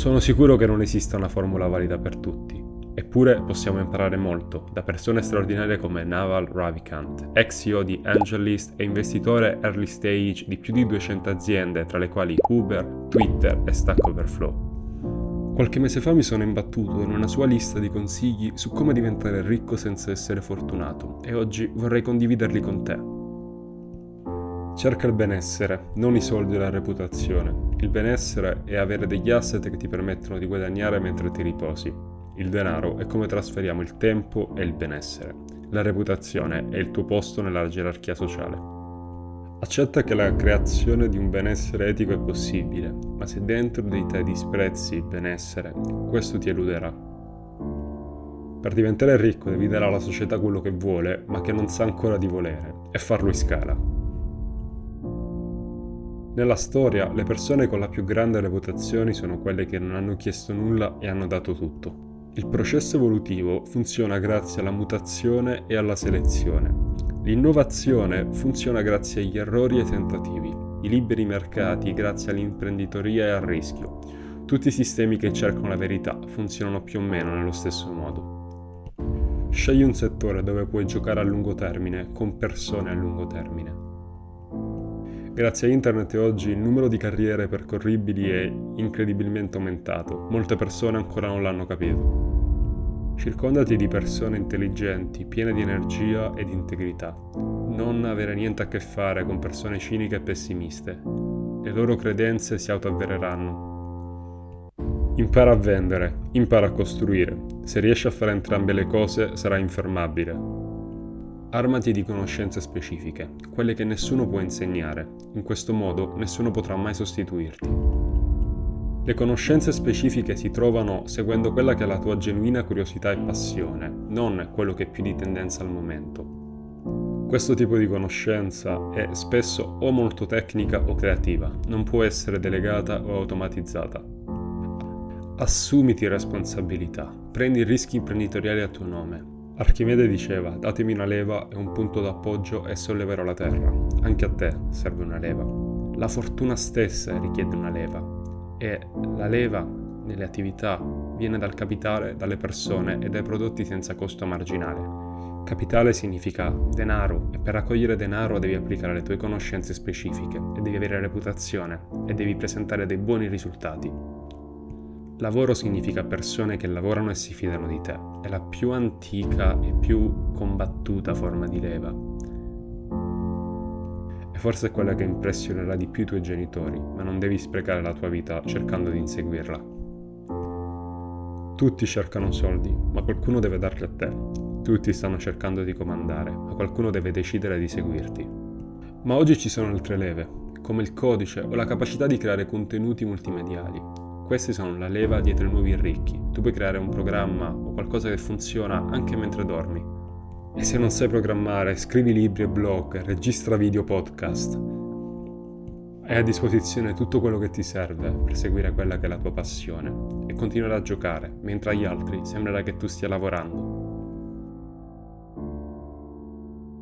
Sono sicuro che non esista una formula valida per tutti, eppure possiamo imparare molto da persone straordinarie come Naval Ravikant, ex CEO di AngelList e investitore early stage di più di 200 aziende, tra le quali Uber, Twitter e Stack Overflow. Qualche mese fa mi sono imbattuto in una sua lista di consigli su come diventare ricco senza essere fortunato e oggi vorrei condividerli con te. Cerca il benessere, non i soldi e la reputazione. Il benessere è avere degli asset che ti permettono di guadagnare mentre ti riposi. Il denaro è come trasferiamo il tempo e il benessere. La reputazione è il tuo posto nella gerarchia sociale. Accetta che la creazione di un benessere etico è possibile, ma se dentro di te disprezzi il benessere, questo ti eluderà. Per diventare ricco devi dare alla società quello che vuole, ma che non sa ancora di volere, e farlo in scala. Nella storia, le persone con la più grande reputazione sono quelle che non hanno chiesto nulla e hanno dato tutto. Il processo evolutivo funziona grazie alla mutazione e alla selezione. L'innovazione funziona grazie agli errori e ai tentativi. I liberi mercati grazie all'imprenditoria e al rischio. Tutti i sistemi che cercano la verità funzionano più o meno nello stesso modo. Scegli un settore dove puoi giocare a lungo termine con persone a lungo termine. Grazie a internet oggi il numero di carriere percorribili è incredibilmente aumentato, molte persone ancora non l'hanno capito. Circondati di persone intelligenti, piene di energia e di integrità. Non avere niente a che fare con persone ciniche e pessimiste. Le loro credenze si autoavvereranno. Impara a vendere, impara a costruire. Se riesci a fare entrambe le cose sarai infermabile. Armati di conoscenze specifiche, quelle che nessuno può insegnare. In questo modo nessuno potrà mai sostituirti. Le conoscenze specifiche si trovano seguendo quella che è la tua genuina curiosità e passione, non quello che è più di tendenza al momento. Questo tipo di conoscenza è spesso o molto tecnica o creativa, non può essere delegata o automatizzata. Assumiti responsabilità, prendi rischi imprenditoriali a tuo nome, Archimede diceva, datemi una leva e un punto d'appoggio e solleverò la terra. Anche a te serve una leva. La fortuna stessa richiede una leva e la leva nelle attività viene dal capitale, dalle persone e dai prodotti senza costo marginale. Capitale significa denaro e per raccogliere denaro devi applicare le tue conoscenze specifiche e devi avere reputazione e devi presentare dei buoni risultati. Lavoro significa persone che lavorano e si fidano di te. È la più antica e più combattuta forma di leva. E forse è quella che impressionerà di più i tuoi genitori, ma non devi sprecare la tua vita cercando di inseguirla. Tutti cercano soldi, ma qualcuno deve darli a te. Tutti stanno cercando di comandare, ma qualcuno deve decidere di seguirti. Ma oggi ci sono altre leve, come il codice o la capacità di creare contenuti multimediali, questi sono la leva dietro i nuovi ricchi. Tu puoi creare un programma o qualcosa che funziona anche mentre dormi. E se non sai programmare, scrivi libri e blog, registra video podcast. Hai a disposizione tutto quello che ti serve per seguire quella che è la tua passione e continuare a giocare, mentre agli altri sembrerà che tu stia lavorando